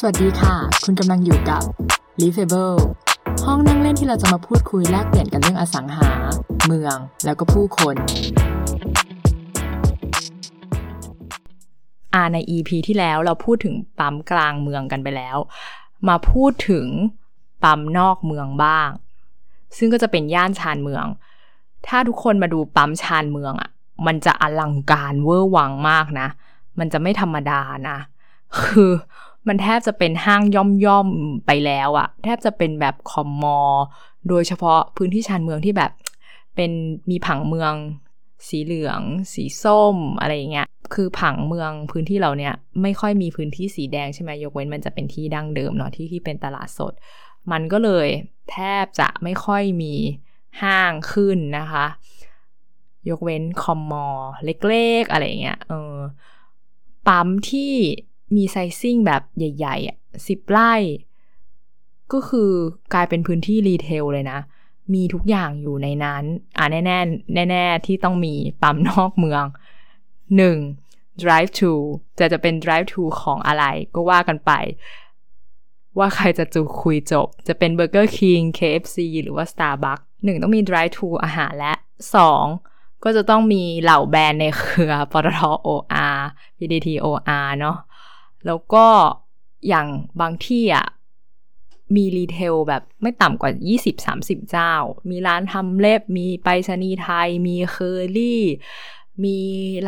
สวัสดีค่ะ คุณกำลังอยู่กับ l e a f a b l e ห้องนั่งเล่นที่เราจะมาพูดคุยแลกเปลี่ยนกันเรื่องอสังหา เมือง แล้วก็ผู้คนอาใน EP ที่แล้วเราพูดถึงปั๊มกลางเมืองกันไปแล้ว มาพูดถึงปั๊มนอกเมืองบ้าง ซึ่งก็จะเป็นย่านชานเมือง ถ้าทุกคนมาดูปั๊มชานเมืองอะ่ะ มันจะอลังการเวอร์วังมากนะ มันจะไม่ธรรมดานะ คือ มันแทบจะเป็นห้างย่อมย่อมไปแล้วอะแทบจะเป็นแบบคอมมอโดยเฉพาะพื้นที่ชานเมืองที่แบบเป็นมีผังเมืองสีเหลือง สีส้มอะไรอย่างเงี้ย คือผังเมืองพื้นที่เราเนี่ยไม่ค่อยมีพื้นที่สีแดงใช่ไหมยกเว้นมันจะเป็นที่ดั้งเดิมเนาะที่ที่เป็นตลาดสด มันก็เลยแทบจะไม่ค่อยมีห้างขึ้นนะคะ ยกเว้นคอมมอเล็กๆ อะไรเงี้ยเออปั๊มที่ มีไซซิ่งแบบใหญ่ๆอะสิบไร่ ก็คือกลายเป็นพื้นที่รีเทลเลยนะ มีทุกอย่างอยู่ในนั้น อ่าแน่แน่แน่ๆที่ต้องมีปั๊มนอกเมือง 1. drive to จะจะเป็น drive to ของอะไรก็ว่ากันไป ว่าใครจะจูคุยจบ จะเป็น Burger King KFC หรือว่า Starbucks หนึ่งต้องมี drive to อาหารและ 2. ก็จะต้องมีเหล่าแบรนด์ในเครือปตท OR PTT OR เนาะ แล้วก็อย่างบางที่อะมี retail แบบไม่ต่ำกว่า 20-30 เจ้า มีร้านทำเล็บ มีไปรษณีย์ไทย มีเคอรี่ มี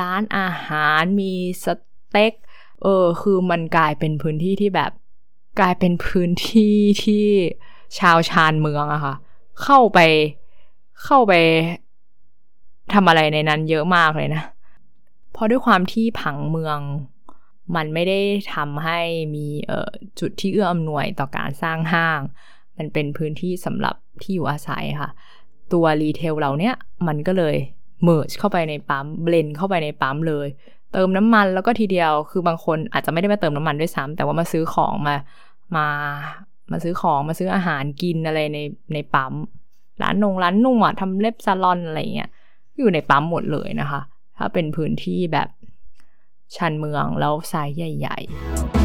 ร้านอาหาร มีสเต็ก เออ คือมันกลายเป็นพื้นที่ที่แบบกลายเป็นพื้นที่ที่ชาวชานเมืองอะค่ะ เข้าไปเข้าไปทำอะไรในนั้นเยอะมากเลยนะ เพราะด้วยความที่ผังเมือง มันไม่ได้ทำให้มีจุดที่เอื้ออำนวยต่อการสร้างห้าง มันเป็นพื้นที่สำหรับที่อยู่อาศัยค่ะ ตัว retail เราเนี้ยมันก็เลย merge เข้าไปในปั๊ม blend เข้าไปในปั๊มเลย เติมน้ำมันแล้วก็ทีเดียว คือบางคนอาจจะไม่ได้มาเติมน้ำมันด้วยซ้ำแต่ว่ามาซื้อของมามามาซื้อของมาซื้ออาหารกินอะไรในในปั๊มร้านนงร้านนวดทำเล็บซาลอนอะไรเงี้ยอยู่ในปั๊มหมดเลยนะคะ ถ้าเป็นพื้นที่แบบ ชันเมืองแล้วไซส์ใหญ่ ๆ